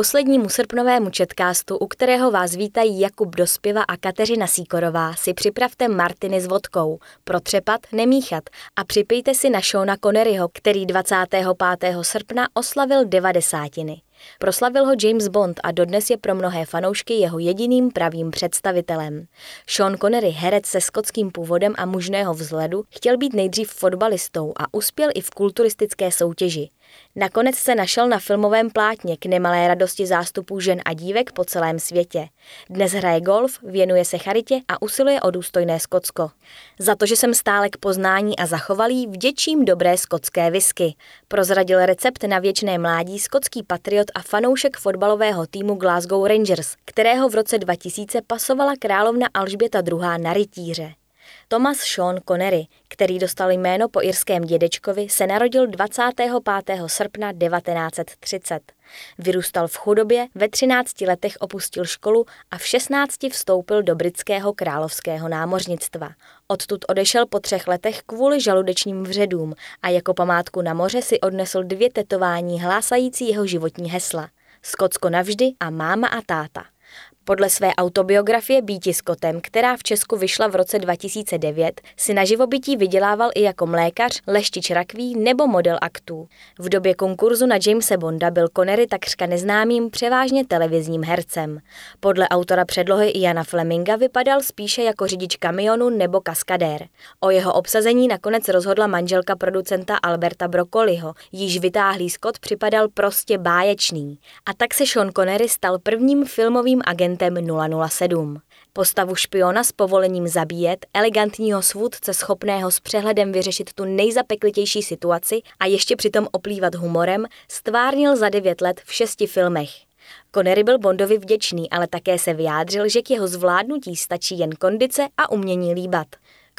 poslednímu srpnovému četkástu, u kterého vás vítají Jakub Dospěva a Kateřina Síkorová, si připravte Martiny s vodkou, protřepat, nemíchat a připijte si na Shona Conneryho, který 25. srpna oslavil devadesátiny. Proslavil ho James Bond a dodnes je pro mnohé fanoušky jeho jediným pravým představitelem. Sean Connery, herec se skotským původem a mužného vzhledu, chtěl být nejdřív fotbalistou a uspěl i v kulturistické soutěži. Nakonec se našel na filmovém plátně k nemalé radosti zástupů žen a dívek po celém světě. Dnes hraje golf, věnuje se charitě a usiluje o důstojné Skotsko. Za to, že jsem stále k poznání a zachovalý, vděčím dobré skotské whisky. Prozradil recept na věčné mládí skotský patriot a fanoušek fotbalového týmu Glasgow Rangers, kterého v roce 2000 pasovala královna Alžběta II. na rytíře. Thomas Sean Connery, který dostal jméno po irském dědečkovi, se narodil 25. srpna 1930. Vyrůstal v chudobě, ve 13 letech opustil školu a v 16 vstoupil do britského královského námořnictva. Odtud odešel po třech letech kvůli žaludečním vředům a jako památku na moře si odnesl dvě tetování hlásající jeho životní hesla. Skotsko navždy a máma a táta. Podle své autobiografie Býti Scottem, která v Česku vyšla v roce 2009, si na živobytí vydělával i jako mlékař, leštič rakví nebo model aktů. V době konkurzu na Jamesa Bonda byl Connery takřka neznámým převážně televizním hercem. Podle autora předlohy Iana Fleminga vypadal spíše jako řidič kamionu nebo kaskadér. O jeho obsazení nakonec rozhodla manželka producenta Alberta Broccoliho, již vytáhlý Scott připadal prostě báječný. A tak se Sean Connery stal prvním filmovým agentem agentem 007. Postavu špiona s povolením zabíjet, elegantního svůdce schopného s přehledem vyřešit tu nejzapeklitější situaci a ještě přitom oplývat humorem, stvárnil za devět let v šesti filmech. Connery byl Bondovi vděčný, ale také se vyjádřil, že k jeho zvládnutí stačí jen kondice a umění líbat.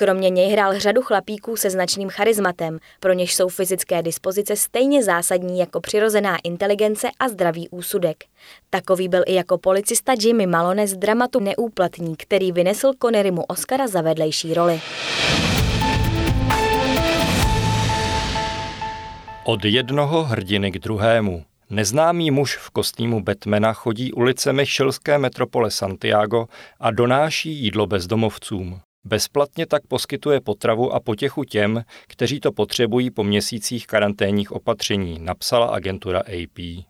Kromě něj hrál řadu chlapíků se značným charizmatem, pro něž jsou fyzické dispozice stejně zásadní jako přirozená inteligence a zdravý úsudek. Takový byl i jako policista Jimmy Malone z dramatu Neúplatní, který vynesl Connerymu Oscara za vedlejší roli. Od jednoho hrdiny k druhému. Neznámý muž v kostýmu Batmana chodí ulicemi šilské metropole Santiago a donáší jídlo bezdomovcům. Bezplatně tak poskytuje potravu a potěchu těm, kteří to potřebují po měsících karanténních opatření, napsala agentura AP.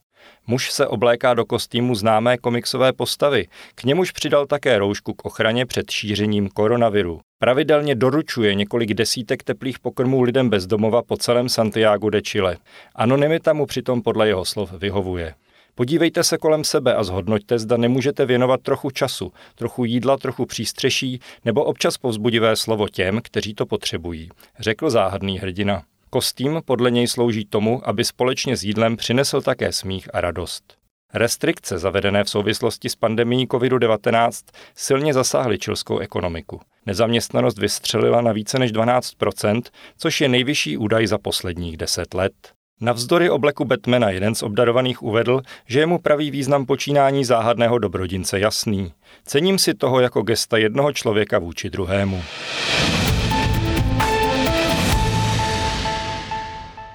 Muž se obléká do kostýmu známé komiksové postavy, k němuž přidal také roušku k ochraně před šířením koronaviru. Pravidelně doručuje několik desítek teplých pokrmů lidem bez domova po celém Santiago de Chile. Anonymita mu přitom podle jeho slov vyhovuje. Podívejte se kolem sebe a zhodnoťte, zda nemůžete věnovat trochu času, trochu jídla, trochu přístřeší nebo občas povzbudivé slovo těm, kteří to potřebují, řekl záhadný hrdina. Kostým podle něj slouží tomu, aby společně s jídlem přinesl také smích a radost. Restrikce zavedené v souvislosti s pandemí COVID-19 silně zasáhly čilskou ekonomiku. Nezaměstnanost vystřelila na více než 12% což je nejvyšší údaj za posledních 10 let. Navzdory obleku Batmana jeden z obdarovaných uvedl, že je mu pravý význam počínání záhadného dobrodince jasný. Cením si toho jako gesta jednoho člověka vůči druhému.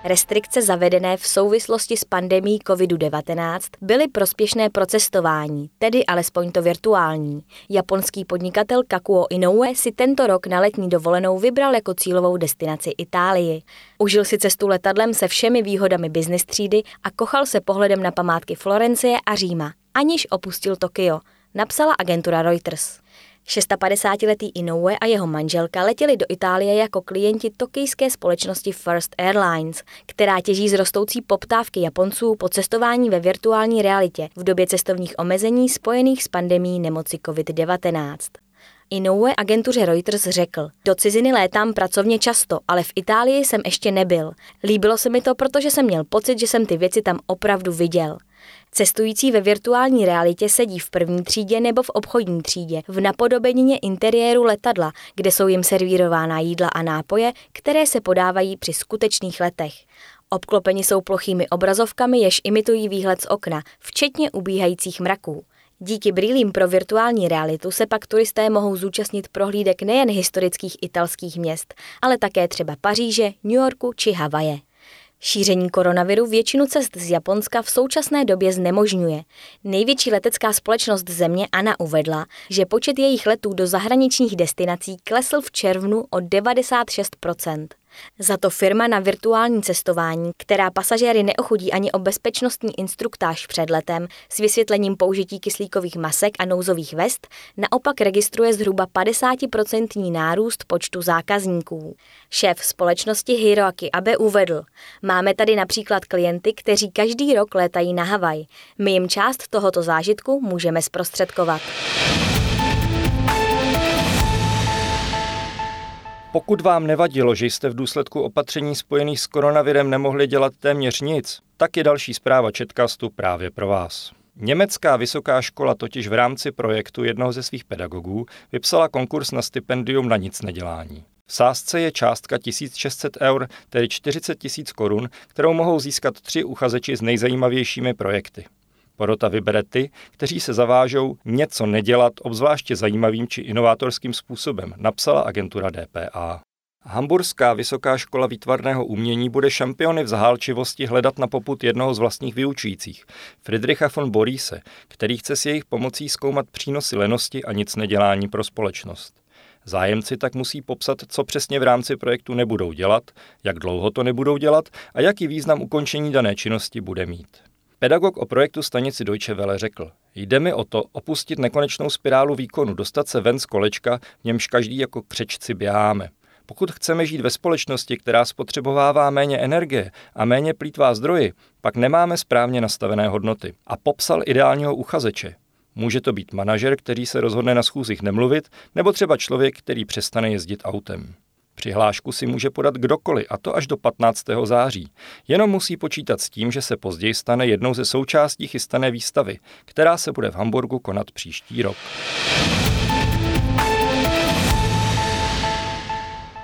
Restrikce zavedené v souvislosti s pandemí COVID-19 byly prospěšné pro cestování, tedy alespoň to virtuální. Japonský podnikatel Kakuo Inoue si tento rok na letní dovolenou vybral jako cílovou destinaci Itálii. Užil si cestu letadlem se všemi výhodami business třídy a kochal se pohledem na památky Florencie a Říma, aniž opustil Tokio, napsala agentura Reuters. 56-letý Inoue a jeho manželka letěli do Itálie jako klienti tokijské společnosti First Airlines, která těží z rostoucí poptávky Japonců po cestování ve virtuální realitě v době cestovních omezení spojených s pandemí nemoci COVID-19. Inoue agentuře Reuters řekl, do ciziny létám pracovně často, ale v Itálii jsem ještě nebyl. Líbilo se mi to, protože jsem měl pocit, že jsem ty věci tam opravdu viděl. Cestující ve virtuální realitě sedí v první třídě nebo v obchodní třídě, v napodobenině interiéru letadla, kde jsou jim servírována jídla a nápoje, které se podávají při skutečných letech. Obklopeni jsou plochými obrazovkami, jež imitují výhled z okna, včetně ubíhajících mraků. Díky brýlím pro virtuální realitu se pak turisté mohou zúčastnit prohlídek nejen historických italských měst, ale také třeba Paříže, New Yorku či Havaje. Šíření koronaviru většinu cest z Japonska v současné době znemožňuje. Největší letecká společnost země ANA uvedla, že počet jejich letů do zahraničních destinací klesl v červnu o 96 za to firma na virtuální cestování, která pasažéry neochudí ani o bezpečnostní instruktáž před letem s vysvětlením použití kyslíkových masek a nouzových vest, naopak registruje zhruba 50% nárůst počtu zákazníků. Šéf společnosti Hiroaki Abe uvedl, máme tady například klienty, kteří každý rok létají na Havaj. My jim část tohoto zážitku můžeme zprostředkovat. Pokud vám nevadilo, že jste v důsledku opatření spojených s koronavirem nemohli dělat téměř nic, tak je další zpráva Četkastu právě pro vás. Německá vysoká škola totiž v rámci projektu jednoho ze svých pedagogů vypsala konkurs na stipendium na nic nedělání. V sázce je částka 1600 eur, tedy 40 000 korun, kterou mohou získat tři uchazeči s nejzajímavějšími projekty. Porota vybere ty, kteří se zavážou něco nedělat obzvláště zajímavým či inovátorským způsobem, napsala agentura DPA. Hamburská vysoká škola výtvarného umění bude šampiony v zahálčivosti hledat na poput jednoho z vlastních vyučujících, Friedricha von Borise, který chce s jejich pomocí zkoumat přínosy lenosti a nic nedělání pro společnost. Zájemci tak musí popsat, co přesně v rámci projektu nebudou dělat, jak dlouho to nebudou dělat a jaký význam ukončení dané činnosti bude mít. Pedagog o projektu stanici Deutsche Welle řekl, jde mi o to opustit nekonečnou spirálu výkonu, dostat se ven z kolečka, v němž každý jako křečci běháme. Pokud chceme žít ve společnosti, která spotřebovává méně energie a méně plítvá zdroji, pak nemáme správně nastavené hodnoty. A popsal ideálního uchazeče. Může to být manažer, který se rozhodne na schůzích nemluvit, nebo třeba člověk, který přestane jezdit autem. Přihlášku si může podat kdokoliv, a to až do 15. září. Jenom musí počítat s tím, že se později stane jednou ze součástí chystané výstavy, která se bude v Hamburgu konat příští rok.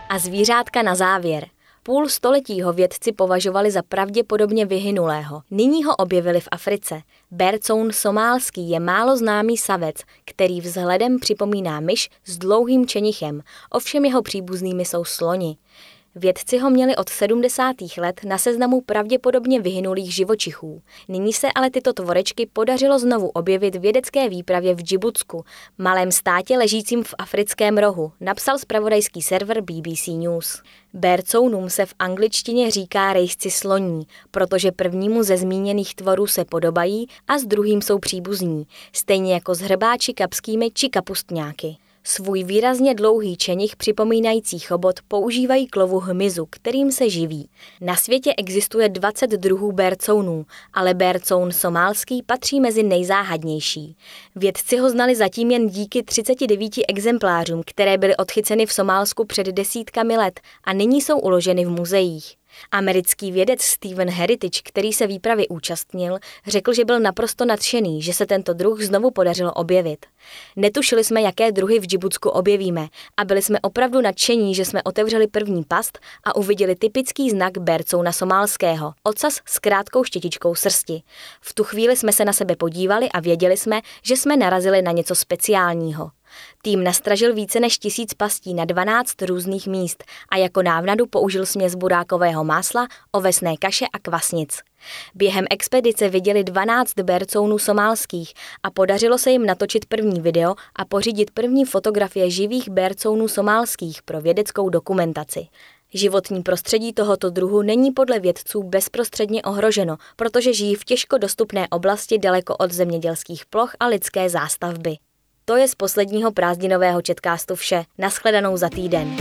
A zvířátka na závěr – Půl století ho vědci považovali za pravděpodobně vyhynulého. Nyní ho objevili v Africe. Bercoun somálský je málo známý savec, který vzhledem připomíná myš s dlouhým čenichem, ovšem jeho příbuznými jsou sloni. Vědci ho měli od 70. let na seznamu pravděpodobně vyhynulých živočichů. Nyní se ale tyto tvorečky podařilo znovu objevit v vědecké výpravě v Džibutsku, malém státě ležícím v africkém rohu, napsal spravodajský server BBC News. Bercounům se v angličtině říká rejsci sloní, protože prvnímu ze zmíněných tvorů se podobají a s druhým jsou příbuzní, stejně jako s hrbáči kapskými či kapustňáky. Svůj výrazně dlouhý čenich připomínající chobot používají k lovu hmyzu, kterým se živí. Na světě existuje 20 druhů bercounů, ale bercoun somálský patří mezi nejzáhadnější. Vědci ho znali zatím jen díky 39 exemplářům, které byly odchyceny v Somálsku před desítkami let a nyní jsou uloženy v muzeích. Americký vědec Steven Heritage, který se výpravy účastnil, řekl, že byl naprosto nadšený, že se tento druh znovu podařilo objevit. Netušili jsme, jaké druhy v Džibutsku objevíme a byli jsme opravdu nadšení, že jsme otevřeli první past a uviděli typický znak bercouna somálského, ocas s krátkou štětičkou srsti. V tu chvíli jsme se na sebe podívali a věděli jsme, že jsme narazili na něco speciálního. Tým nastražil více než tisíc pastí na 12 různých míst a jako návnadu použil směs burákového másla, ovesné kaše a kvasnic. Během expedice viděli 12 bercounů somálských a podařilo se jim natočit první video a pořídit první fotografie živých bercounů somálských pro vědeckou dokumentaci. Životní prostředí tohoto druhu není podle vědců bezprostředně ohroženo, protože žijí v těžko dostupné oblasti daleko od zemědělských ploch a lidské zástavby. To je z posledního prázdninového četkástu vše. Naschledanou za týden.